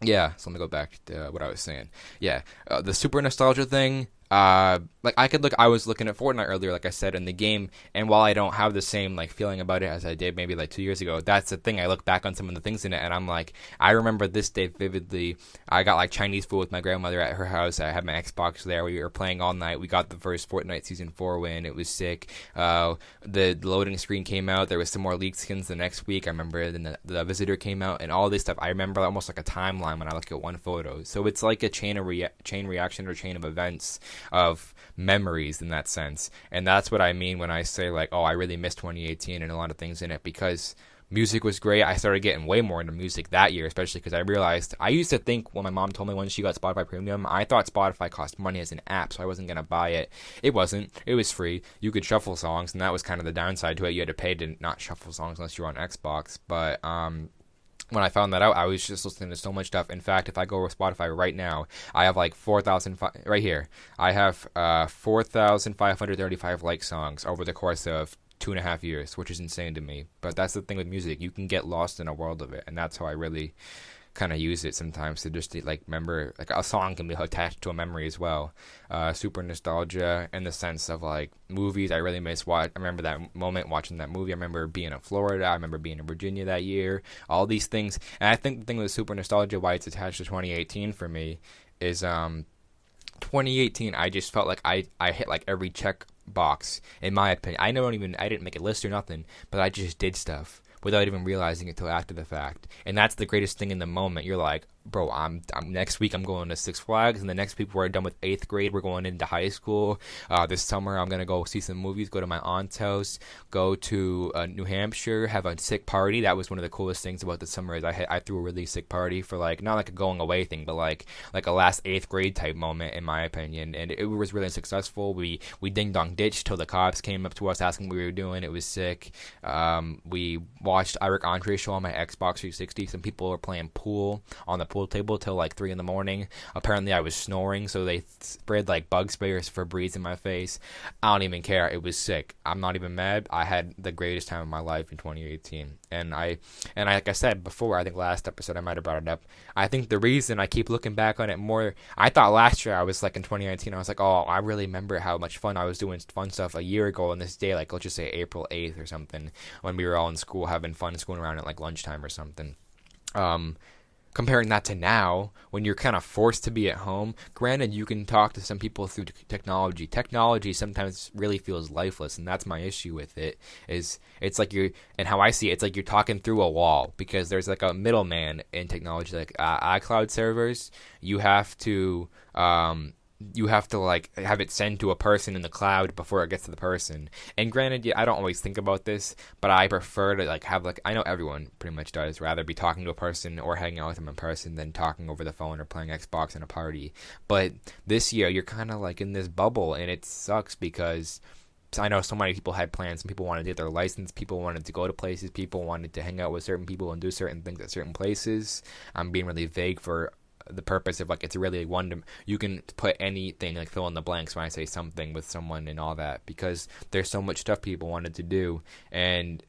yeah, so let me go back to what I was saying. Yeah, uh, the super nostalgia thing uh, like I could look. I was looking at Fortnite earlier, like I said in the game, and while I don't have the same like feeling about it as I did maybe like two years ago, that's the thing. I look back on some of the things in it, and I'm like, I remember this day vividly. I got like Chinese food with my grandmother at her house. I had my Xbox there. We were playing all night. We got the first Fortnite season four win. It was sick. Uh, the loading screen came out. There was some more leaked skins the next week. I remember then the, the visitor came out, and all this stuff. I remember almost like a timeline when I look at one photo. So it's like a chain of rea- chain reaction or chain of events of memories in that sense. And that's what I mean when I say like, oh, I really miss 2018 and a lot of things in it because music was great. I started getting way more into music that year, especially because I realized I used to think when my mom told me when she got Spotify Premium, I thought Spotify cost money as an app, so I wasn't gonna buy it. It wasn't. It was free. You could shuffle songs, and that was kind of the downside to it. You had to pay to not shuffle songs unless you were on Xbox. But um, when I found that out, I was just listening to so much stuff. In fact, if I go with Spotify right now, I have like 4,000, right here, I have uh, 4,535 like songs over the course of two and a half years, which is insane to me. But that's the thing with music. You can get lost in a world of it. And that's how I really kind of use it sometimes to just like remember like a song can be attached to a memory as well. Uh, super nostalgia in the sense of like movies i really miss watch i remember that moment watching that movie. I remember being in florida i remember being in virginia that year all these things. And i think the thing with super nostalgia why it's attached to 2018 for me is um 2018 i just felt like i i hit like every check box in my opinion. I don't even i didn't make a list or nothing but i just did stuff without even realizing it till after the fact. And that's the greatest thing in the moment. You're like, bro, I'm, I'm next week I'm going to Six Flags, and the next week we're done with eighth grade. We're going into high school. Uh, this summer I'm gonna go see some movies, go to my aunt's house, go to uh, New Hampshire, have a sick party. That was one of the coolest things about the summer is I I threw a really sick party for like not like a going away thing, but like like a last eighth grade type moment in my opinion, and it was really successful. We we ding dong ditched till the cops came up to us asking what we were doing. It was sick. Um, we watched Eric Andre show on my Xbox 360. Some people were playing pool on the pool table till like three in the morning. Apparently, I was snoring, so they spread like bug sprayers Febreze in my face. I don't even care. It was sick. I'm not even mad. I had the greatest time of my life in 2018, and I and I, like I said before, I think last episode I might have brought it up. I think the reason I keep looking back on it more, I thought last year I was like in 2019, I was like, oh, I really remember how much fun I was doing fun stuff a year ago on this day, like let's just say April 8th or something, when we were all in school having fun, schooling around at like lunchtime or something. Um, comparing that to now when you're kind of forced to be at home granted you can talk to some people through technology. Technology sometimes really feels lifeless and that's my issue with it is it's like you're and how i see it it's like you're talking through a wall because there's like a middleman in technology like uh, icloud servers. You have to um, you have to like have it sent to a person in the cloud before it gets to the person. And granted, yeah, I don't always think about this, but I prefer to like have like I know everyone pretty much does rather be talking to a person or hanging out with them in person than talking over the phone or playing Xbox in a party. But this year, you're kind of like in this bubble, and it sucks because. I know so many people had plans. Some people wanted to get their license. People wanted to go to places. People wanted to hang out with certain people and do certain things at certain places. I'm being really vague for the purpose of like it's really one you can put anything like fill in the blanks when I say something with someone and all that because there's so much stuff people wanted to do and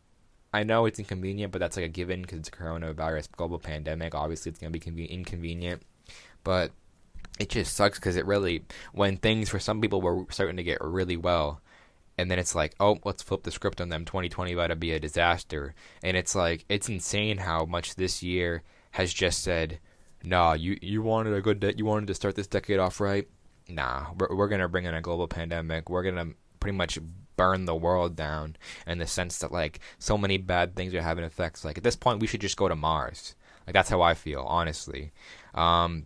I know it's inconvenient, but that's like a given because it's a coronavirus global pandemic. Obviously, it's gonna be conven- inconvenient, but it just sucks because it really when things for some people were starting to get really well and then it's like, oh, let's flip the script on them. 2020 about to be a disaster, and it's like it's insane how much this year has just said, nah, you you wanted a good de- you wanted to start this decade off right. Nah, we're, we're gonna bring in a global pandemic. We're gonna pretty much burn the world down in the sense that like so many bad things are having effects. Like at this point, we should just go to Mars. Like that's how I feel, honestly. Um,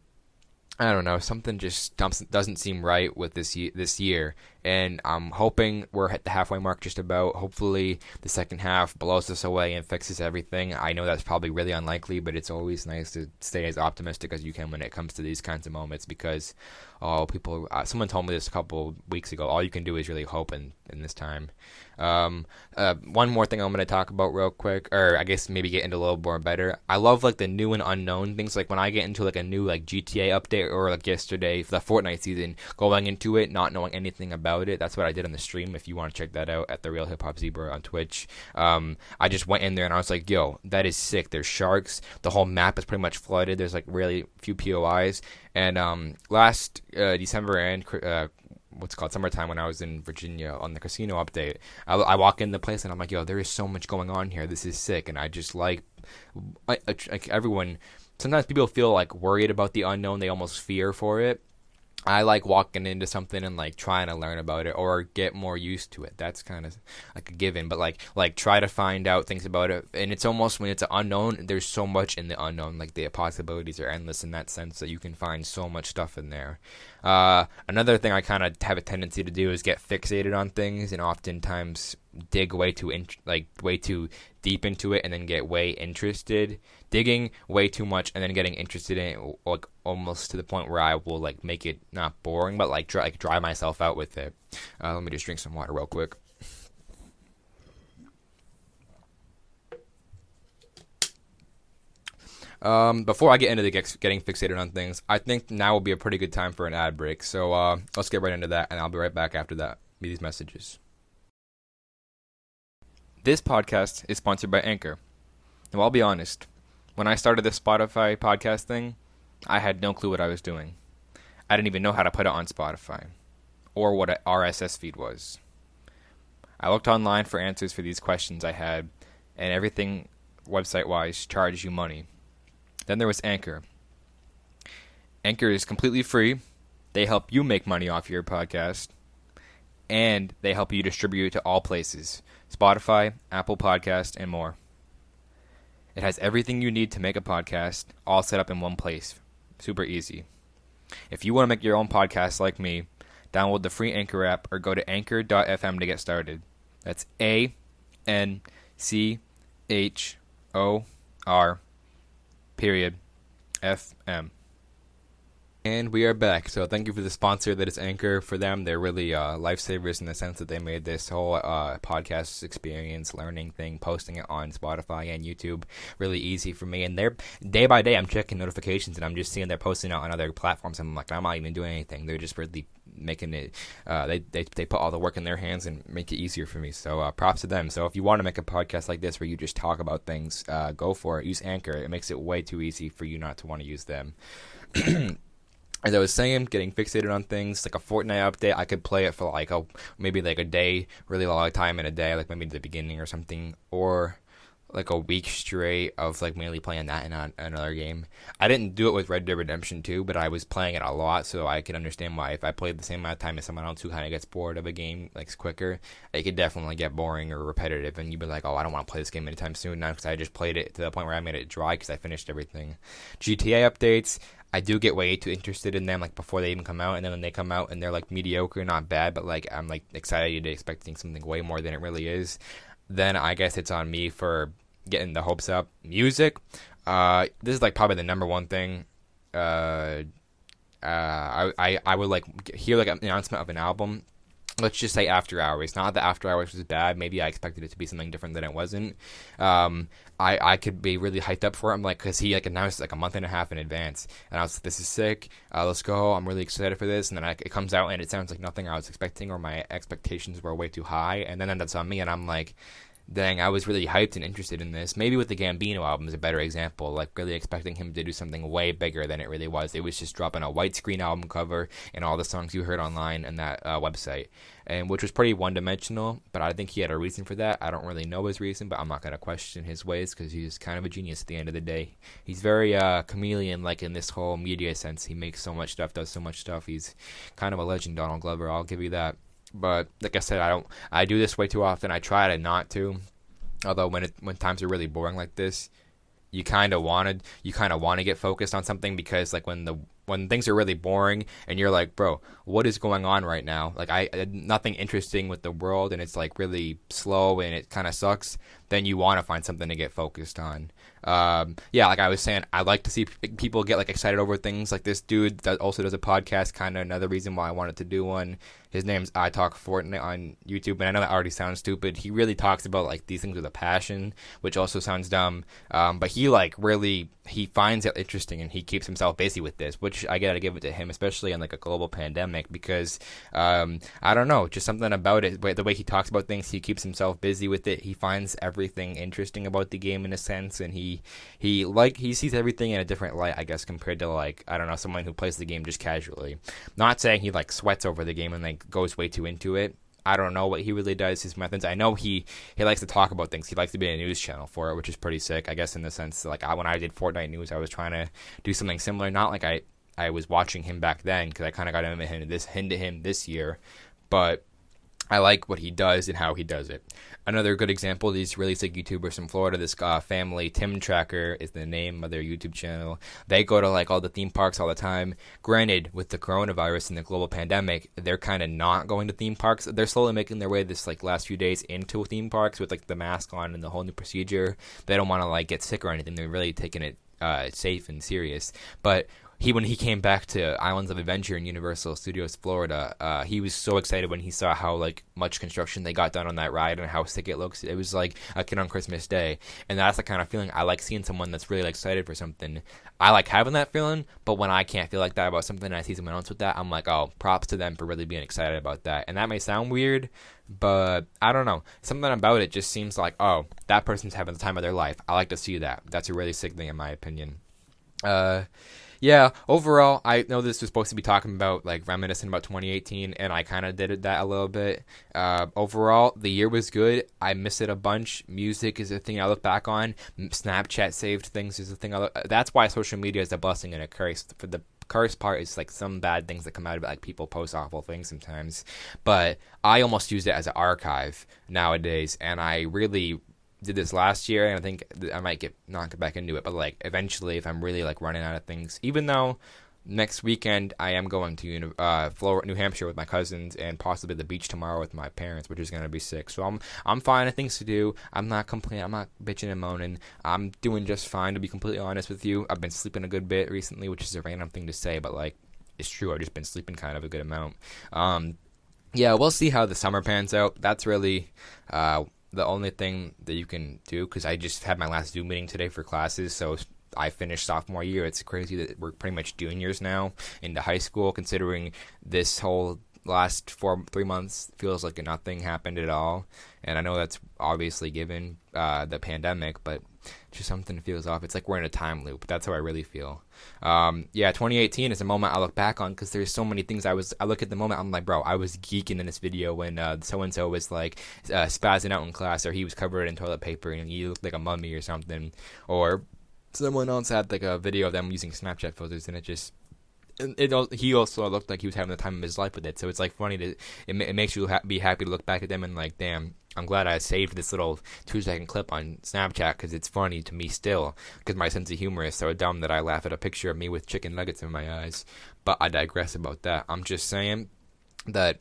I don't know. Something just doesn't seem right with this this year, and I'm hoping we're at the halfway mark just about. Hopefully, the second half blows us away and fixes everything. I know that's probably really unlikely, but it's always nice to stay as optimistic as you can when it comes to these kinds of moments because, oh, people. Uh, someone told me this a couple weeks ago. All you can do is really hope in in this time. Um, uh, one more thing I'm going to talk about real quick, or I guess maybe get into a little more better. I love like the new and unknown things. Like when I get into like a new like GTA update or like yesterday for the Fortnite season, going into it not knowing anything about it. That's what I did on the stream. If you want to check that out at the Real Hip Hop Zebra on Twitch, um, I just went in there and I was like, "Yo, that is sick." There's sharks. The whole map is pretty much flooded. There's like really few POIs. And um, last uh, December and uh, what's called summertime when I was in Virginia on the casino update. I, I, walk in the place and I'm like, yo, there is so much going on here. This is sick, and I just like, I, I, like everyone. Sometimes people feel like worried about the unknown. They almost fear for it. I like walking into something and like trying to learn about it or get more used to it. That's kind of like a given, but like like try to find out things about it. And it's almost when it's unknown, there's so much in the unknown. Like the possibilities are endless in that sense that you can find so much stuff in there. Uh, another thing I kind of have a tendency to do is get fixated on things and oftentimes dig way too in, like way too deep into it and then get way interested digging way too much and then getting interested in it like almost to the point where I will like make it not boring but like dry, like dry myself out with it uh, let me just drink some water real quick Um, before I get into the getting fixated on things, I think now will be a pretty good time for an ad break. So uh, let's get right into that, and I'll be right back after that. These messages. This podcast is sponsored by Anchor. Now, I'll be honest. When I started this Spotify podcast thing, I had no clue what I was doing. I didn't even know how to put it on Spotify or what an RSS feed was. I looked online for answers for these questions I had, and everything website wise charged you money. Then there was Anchor. Anchor is completely free. They help you make money off your podcast, and they help you distribute to all places Spotify, Apple Podcast, and more. It has everything you need to make a podcast, all set up in one place Super easy. If you want to make your own podcast like me, download the free Anchor app or go to anchor.fm to get started. That's A N C H O R period F M. And we are back. So thank you for the sponsor that is Anchor. For them, they're really uh, lifesavers in the sense that they made this whole uh, podcast experience, learning thing, posting it on Spotify and YouTube really easy for me. And they're day by day, I'm checking notifications and I'm just seeing they're posting it on other platforms. I'm like, I'm not even doing anything. They're just really making it. Uh, they, they they put all the work in their hands and make it easier for me. So uh, props to them. So if you want to make a podcast like this where you just talk about things, uh, go for it. Use Anchor. It makes it way too easy for you not to want to use them. as I was saying, getting fixated on things like a Fortnite update, I could play it for like a maybe like a day, really long time in a day, like maybe the beginning or something, or like a week straight of like mainly playing that in a, uh, another game. I didn't do it with Red Dead Redemption 2, but I was playing it a lot, so I could understand why if I played the same amount of time as someone else who kind of gets bored of a game like quicker, it could definitely get boring or repetitive, and you'd be like, oh, I don't want to play this game anytime soon now because I just played it to the point where I made it dry because I finished everything. GTA updates. I do get way too interested in them like before they even come out, and then when they come out and they're like mediocre, not bad, but like I'm like excited expecting something way more than it really is. Then I guess it's on me for getting the hopes up. Music, uh, this is like probably the number one thing. Uh, uh, I, I I would like hear like an announcement of an album. Let's just say After Hours. Not that After Hours was bad. Maybe I expected it to be something different than it wasn't. Um, I, I could be really hyped up for it. I'm like, because he like announced like a month and a half in advance, and I was like, this is sick. Uh, let's go. I'm really excited for this. And then I, it comes out and it sounds like nothing I was expecting, or my expectations were way too high. And then that's on me, and I'm like, dang, I was really hyped and interested in this. Maybe with the Gambino album is a better example, like really expecting him to do something way bigger than it really was. It was just dropping a white screen album cover and all the songs you heard online and that uh, website, and which was pretty one dimensional. But I think he had a reason for that. I don't really know his reason, but I'm not gonna question his ways because he's kind of a genius at the end of the day. He's very uh, chameleon, like in this whole media sense. He makes so much stuff, does so much stuff. He's kind of a legend, Donald Glover. I'll give you that. But like I said, I don't. I do this way too often. I try to not to. Although when it when times are really boring like this, you kind of wanted you kind of want to get focused on something because like when the when things are really boring and you're like, bro, what is going on right now? Like I nothing interesting with the world and it's like really slow and it kind of sucks. Then you want to find something to get focused on um, yeah, like I was saying, I like to see people get like excited over things. Like this dude that also does a podcast. Kind of another reason why I wanted to do one. His name's iTalk Fortnite on YouTube, and I know that already sounds stupid. He really talks about like these things with a passion, which also sounds dumb. Um, but he like really he finds it interesting, and he keeps himself busy with this, which I gotta give it to him, especially in like a global pandemic, because um, I don't know, just something about it. The way he talks about things, he keeps himself busy with it. He finds everything interesting about the game in a sense, and he he like he sees everything in a different light, I guess, compared to like I don't know someone who plays the game just casually. Not saying he like sweats over the game and like goes way too into it. I don't know what he really does, his methods. I know he he likes to talk about things. He likes to be a news channel for it, which is pretty sick. I guess in the sense like I, when I did Fortnite news, I was trying to do something similar. Not like I I was watching him back then because I kind of got into him this into him this year, but I like what he does and how he does it. Another good example, these really sick YouTubers from Florida, this uh, family, Tim Tracker is the name of their YouTube channel. They go to like all the theme parks all the time. Granted, with the coronavirus and the global pandemic, they're kind of not going to theme parks. They're slowly making their way this like last few days into theme parks with like the mask on and the whole new procedure. They don't want to like get sick or anything. They're really taking it uh, safe and serious. But he when he came back to Islands of Adventure in Universal Studios Florida, uh, he was so excited when he saw how like much construction they got done on that ride and how sick it looks. It was like a kid on Christmas Day, and that's the kind of feeling I like seeing someone that's really like, excited for something. I like having that feeling, but when I can't feel like that about something, and I see someone else with that, I'm like, oh, props to them for really being excited about that. And that may sound weird, but I don't know. Something about it just seems like, oh, that person's having the time of their life. I like to see that. That's a really sick thing in my opinion. Uh, yeah, overall, I know this was supposed to be talking about like reminiscing about 2018, and I kind of did that a little bit. Uh, overall, the year was good. I miss it a bunch. Music is a thing I look back on. Snapchat saved things is a thing I look. That's why social media is a blessing and a curse. For the curse part is like some bad things that come out of it, like people post awful things sometimes. But I almost use it as an archive nowadays, and I really did this last year, and I think I might get not get back into it, but like eventually, if I'm really like running out of things, even though next weekend I am going to uh, Florida, New Hampshire with my cousins and possibly the beach tomorrow with my parents, which is gonna be sick. So I'm I'm fine. finding things to do. I'm not complaining. I'm not bitching and moaning. I'm doing just fine to be completely honest with you. I've been sleeping a good bit recently, which is a random thing to say, but like it's true. I've just been sleeping kind of a good amount. Um, yeah, we'll see how the summer pans out. That's really uh, the only thing that you can do because I just had my last Zoom meeting today for classes, so I finished sophomore year. It's crazy that we're pretty much juniors now into high school, considering this whole last four three months feels like nothing happened at all. And I know that's obviously given uh, the pandemic, but just something feels off. It's like we're in a time loop. That's how I really feel. Um, yeah, 2018 is a moment I look back on because there's so many things I was. I look at the moment. I'm like, bro, I was geeking in this video when so and so was like uh, spazzing out in class, or he was covered in toilet paper and he looked like a mummy or something, or someone else had like a video of them using Snapchat filters, and it just it, it, he also looked like he was having the time of his life with it. So it's like funny to it, it makes you ha- be happy to look back at them and like, damn, I'm glad I saved this little two second clip on Snapchat because it's funny to me still. Because my sense of humor is so dumb that I laugh at a picture of me with chicken nuggets in my eyes. But I digress about that. I'm just saying that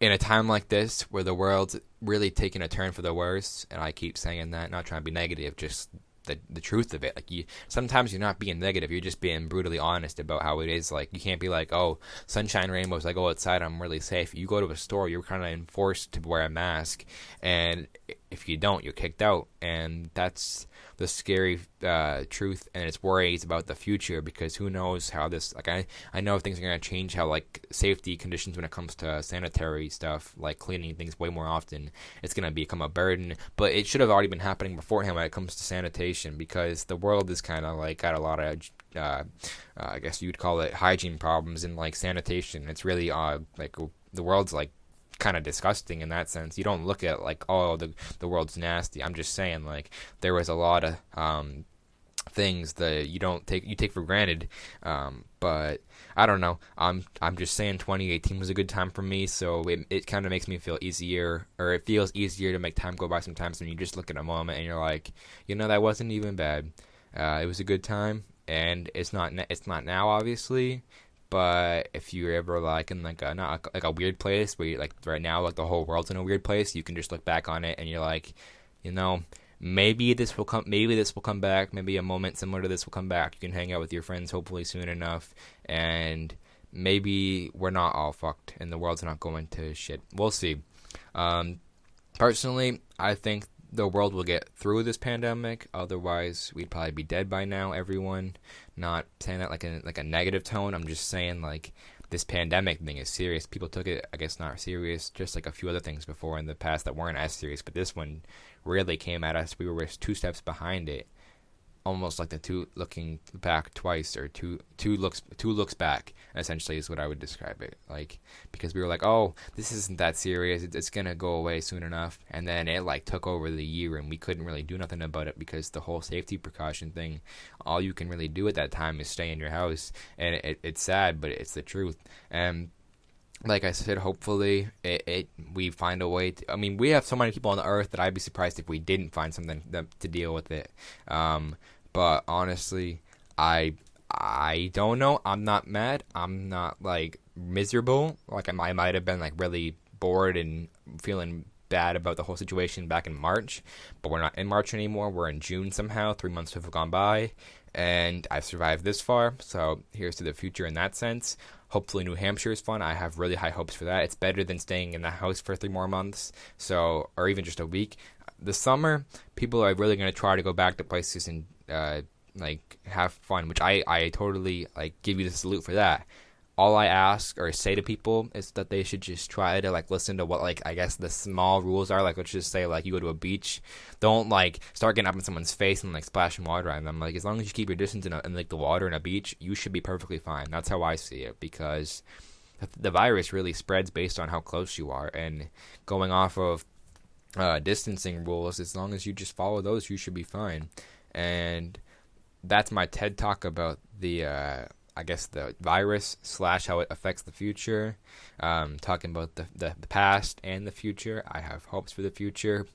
in a time like this where the world's really taking a turn for the worse, and I keep saying that, not trying to be negative, just the the truth of it. Like you, sometimes you're not being negative. You're just being brutally honest about how it is. Like you can't be like, oh, sunshine, rainbows. I go outside, oh, I'm really safe. You go to a store, you're kind of enforced to wear a mask, and if you don't, you're kicked out. And that's the scary uh, truth and its worries about the future because who knows how this like I I know things are gonna change how like safety conditions when it comes to sanitary stuff like cleaning things way more often. It's gonna become a burden but it should have already been happening beforehand when it comes to sanitation because the world is kind of like got a lot of uh, uh, I guess you'd call it hygiene problems and like sanitation. It's really uh like the world's like kind of disgusting in that sense. You don't look at like oh the the world's nasty. I'm just saying like there was a lot of um, things that you don't take you take for granted. Um, but I don't know. I'm I'm just saying 2018 was a good time for me, so it it kind of makes me feel easier, or it feels easier to make time go by sometimes when you just look at a moment and you're like, you know, that wasn't even bad. Uh, it was a good time, and it's not it's not now, obviously. But if you're ever like in like a not like a weird place where you like right now like the whole world's in a weird place, you can just look back on it and you're like, you know, maybe this will come maybe this will come back, maybe a moment similar to this will come back. You can hang out with your friends hopefully soon enough and maybe we're not all fucked and the world's not going to shit. We'll see. Um, personally, I think the world will get through this pandemic. Otherwise, we'd probably be dead by now. Everyone, not saying that like a like a negative tone. I'm just saying like this pandemic thing is serious. People took it, I guess, not serious. Just like a few other things before in the past that weren't as serious, but this one really came at us. We were two steps behind it, almost like the two looking back twice or two two looks two looks back essentially is what I would describe it like. Because we were like oh this isn't that serious. It's, gonna go away soon enough. And then it like took over the year and we couldn't really do nothing about it because the whole safety precaution thing all you can really do at that time is stay in your house. And it, it's sad but it's the truth. And like I said, hopefully it, it, we find a way. To, I mean, we have so many people on the earth that I'd be surprised if we didn't find something to, deal with it. Um, but honestly, I I don't know. I'm not mad. I'm not like miserable. Like I, I might have been like really bored and feeling bad about the whole situation back in March, but we're not in March anymore. We're in June somehow. Three months have gone by, and I've survived this far. So here's to the future in that sense. Hopefully, New Hampshire is fun. I have really high hopes for that. It's better than staying in the house for three more months, so or even just a week. The summer, people are really going to try to go back to places and uh, like have fun, which I I totally like give you the salute for that all I ask or say to people is that they should just try to like listen to what like I guess the small rules are. Like let's just say like you go to a beach, don't like start getting up in someone's face and like splashing water on them. Like as long as you keep your distance in, a, in like the water in a beach, you should be perfectly fine. That's how I see it because the virus really spreads based on how close you are and going off of uh, distancing rules. As long as you just follow those, you should be fine. And that's my TED talk about the. Uh, I guess the virus slash how it affects the future. Um, talking about the, the, the past and the future. I have hopes for the future.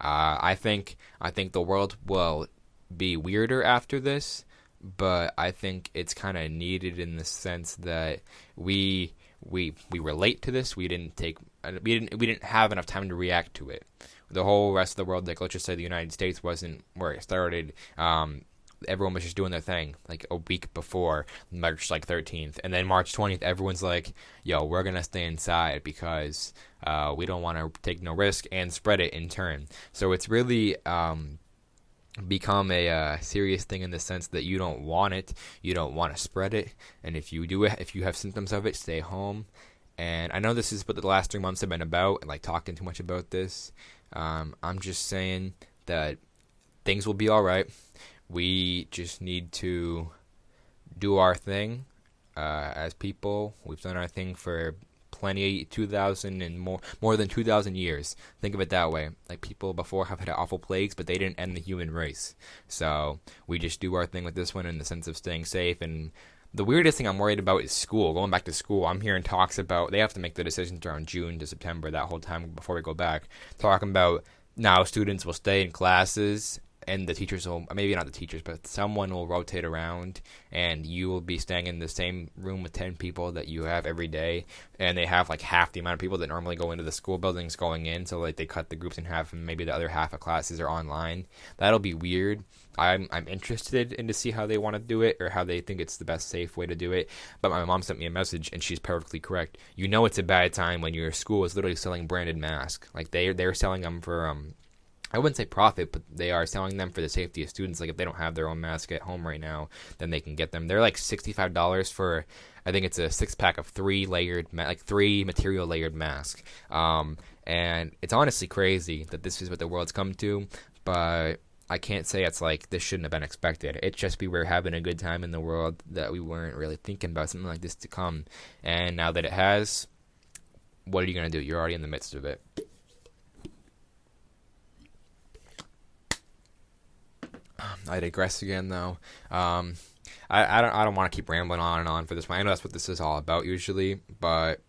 Uh, I think I think the world will be weirder after this, but I think it's kind of needed in the sense that we we we relate to this. We didn't take we didn't we didn't have enough time to react to it. The whole rest of the world, like let's just say the United States, wasn't where it started. Um, everyone was just doing their thing like a week before March like 13th, and then March 20th, everyone's like, "Yo, we're gonna stay inside because uh, we don't want to take no risk and spread it in turn." So it's really um, become a uh, serious thing in the sense that you don't want it, you don't want to spread it, and if you do it, if you have symptoms of it, stay home. And I know this is what the last three months have been about, and like talking too much about this. Um, I'm just saying that things will be all right. We just need to do our thing uh, as people. We've done our thing for plenty 2000 and more more than 2000 years think of it that way like people before have had awful plagues but they didn't end the human race so we just do our thing with this one in the sense of staying safe and the weirdest thing I'm worried about is school. Going back to school, I'm hearing talks about they have to make the decisions around June to September, that whole time before we go back. Talking about now students will stay in classes and the teachers will maybe not the teachers but someone will rotate around and you will be staying in the same room with 10 people that you have every day and they have like half the amount of people that normally go into the school buildings going in so like they cut the groups in half and maybe the other half of classes are online. That'll be weird. I'm i'm interested in to see how they want to do it or how they think it's the best safe way to do it but my mom sent me a message and she's perfectly correct. You know it's a bad time when your school is literally selling branded masks. Like they they're selling them for um I wouldn't say profit, but they are selling them for the safety of students. Like if they don't have their own mask at home right now, then they can get them. They're like sixty-five dollars for, I think it's a six-pack of three layered, like three material layered mask. Um, and it's honestly crazy that this is what the world's come to. But I can't say it's like this shouldn't have been expected. It's just be we were having a good time in the world that we weren't really thinking about something like this to come. And now that it has, what are you gonna do? You're already in the midst of it. I digress again, though. Um, I, I don't I don't want to keep rambling on and on for this one. I know that's what this is all about usually, but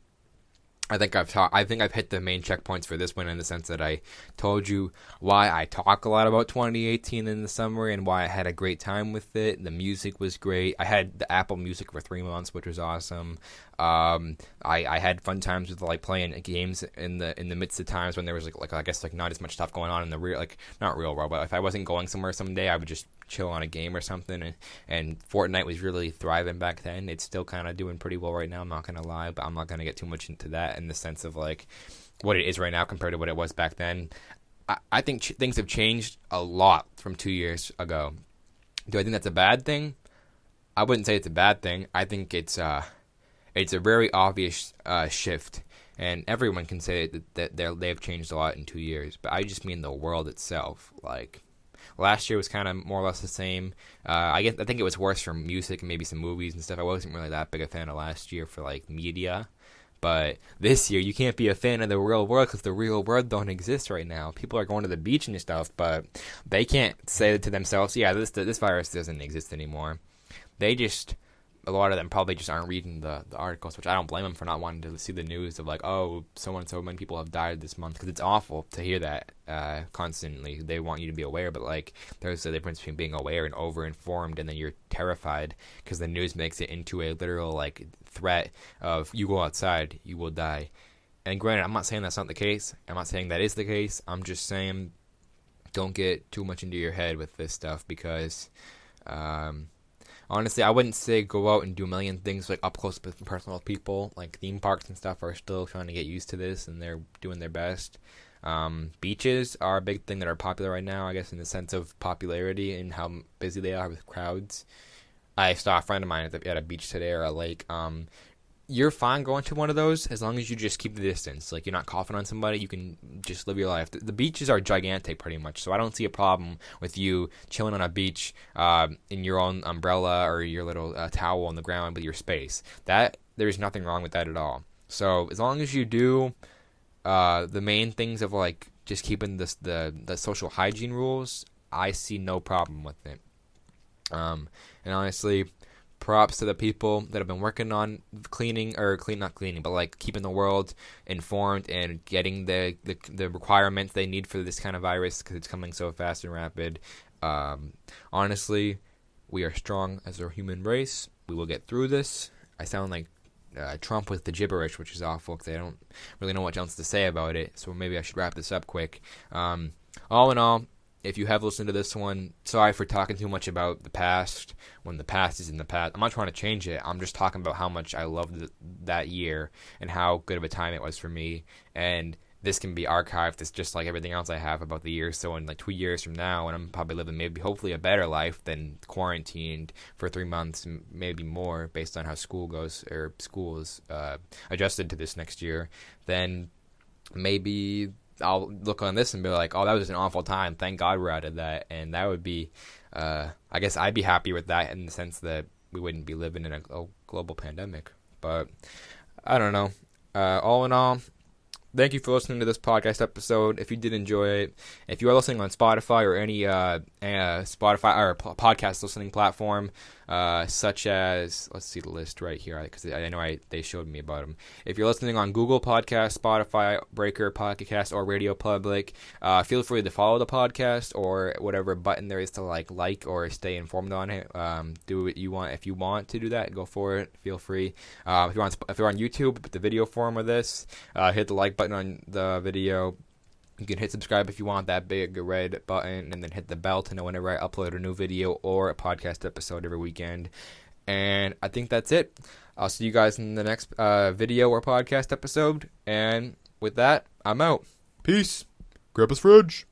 I think I've ta- I think I've hit the main checkpoints for this one in the sense that I told you why I talk a lot about 2018 in the summer and why I had a great time with it. The music was great. I had the Apple Music for three months, which was awesome. Um, I, I had fun times with like playing games in the in the midst of times when there was like like I guess like not as much stuff going on in the real like not real world, but if I wasn't going somewhere someday, I would just chill on a game or something. And, and Fortnite was really thriving back then. It's still kind of doing pretty well right now. I'm not gonna lie, but I'm not gonna get too much into that in the sense of like what it is right now compared to what it was back then. I, I think ch- things have changed a lot from two years ago. Do I think that's a bad thing? I wouldn't say it's a bad thing. I think it's uh, it's a very obvious uh, shift, and everyone can say that, that they've changed a lot in two years. But I just mean the world itself. Like Last year was kind of more or less the same. Uh, I guess I think it was worse for music and maybe some movies and stuff. I wasn't really that big a fan of last year for like media. But this year, you can't be a fan of the real world because the real world don't exist right now. People are going to the beach and stuff, but they can't say to themselves, "Yeah, this this virus doesn't exist anymore." They just a lot of them probably just aren't reading the, the articles, which I don't blame them for not wanting to see the news of like, oh, so and so many people have died this month because it's awful to hear that uh, constantly. They want you to be aware, but like there's a difference between being aware and over informed, and then you're terrified because the news makes it into a literal like threat of you go outside, you will die. And granted, I'm not saying that's not the case. I'm not saying that is the case. I'm just saying don't get too much into your head with this stuff because. Um, honestly, I wouldn't say go out and do a million things like up close and personal with people. Like theme parks and stuff are still trying to get used to this, and they're doing their best. Um, beaches are a big thing that are popular right now, I guess, in the sense of popularity and how busy they are with crowds. I saw a friend of mine at, a beach today or a lake. Um, you're fine going to one of those as long as you just keep the distance. Like you're not coughing on somebody, you can just live your life. The, the beaches are gigantic, pretty much, so I don't see a problem with you chilling on a beach uh, in your own umbrella or your little uh, towel on the ground with your space. That there's nothing wrong with that at all. So as long as you do uh, the main things of like just keeping the the social hygiene rules, I see no problem with it. Um, and honestly, props to the people that have been working on cleaning or clean not cleaning but like keeping the world informed and getting the the, the requirements they need for this kind of virus because it's coming so fast and rapid um, honestly We are strong as a human race. We will get through this. I sound like uh, Trump with the gibberish, which is awful because I don't really know what else to say about it. So maybe I should wrap this up quick. Um, all in all, if you have listened to this one, sorry for talking too much about the past when the past is in the past. I'm not trying to change it. I'm just talking about how much I loved that year and how good of a time it was for me. And this can be archived. It's just like everything else I have about the year. So in like two years from now, and I'm probably living maybe hopefully a better life than quarantined for three months, maybe more, based on how school goes or school is uh, adjusted to this next year. Then maybe I'll look on this and be like, oh, that was an awful time. Thank God we're out of that. And that would be, uh, I guess I'd be happy with that in the sense that we wouldn't be living in a, a global pandemic. But I don't know. Uh, all in all, thank you for listening to this podcast episode. If you did enjoy it, if you are listening on Spotify or any uh, uh, Spotify or podcast listening platform, uh, such as let's see the list right here because I, I, know I, they showed me about them. If you're listening on Google Podcast, Spotify, Breaker, Pocket Casts, or Radio Public, uh, feel free to follow the podcast or whatever button there is to like like or stay informed on it. Um, do what you want if you want to do that. Go for it. Feel free. Uh, if you're on if you're on YouTube, put the video form of this, uh, hit the like button on the video you can hit subscribe if you want that big red button, and then hit the bell to know whenever I upload a new video or a podcast episode every weekend. And I think that's it. I'll see you guys in the next uh, video or podcast episode. And with that, I'm out. Peace. Grandpa's Fridge.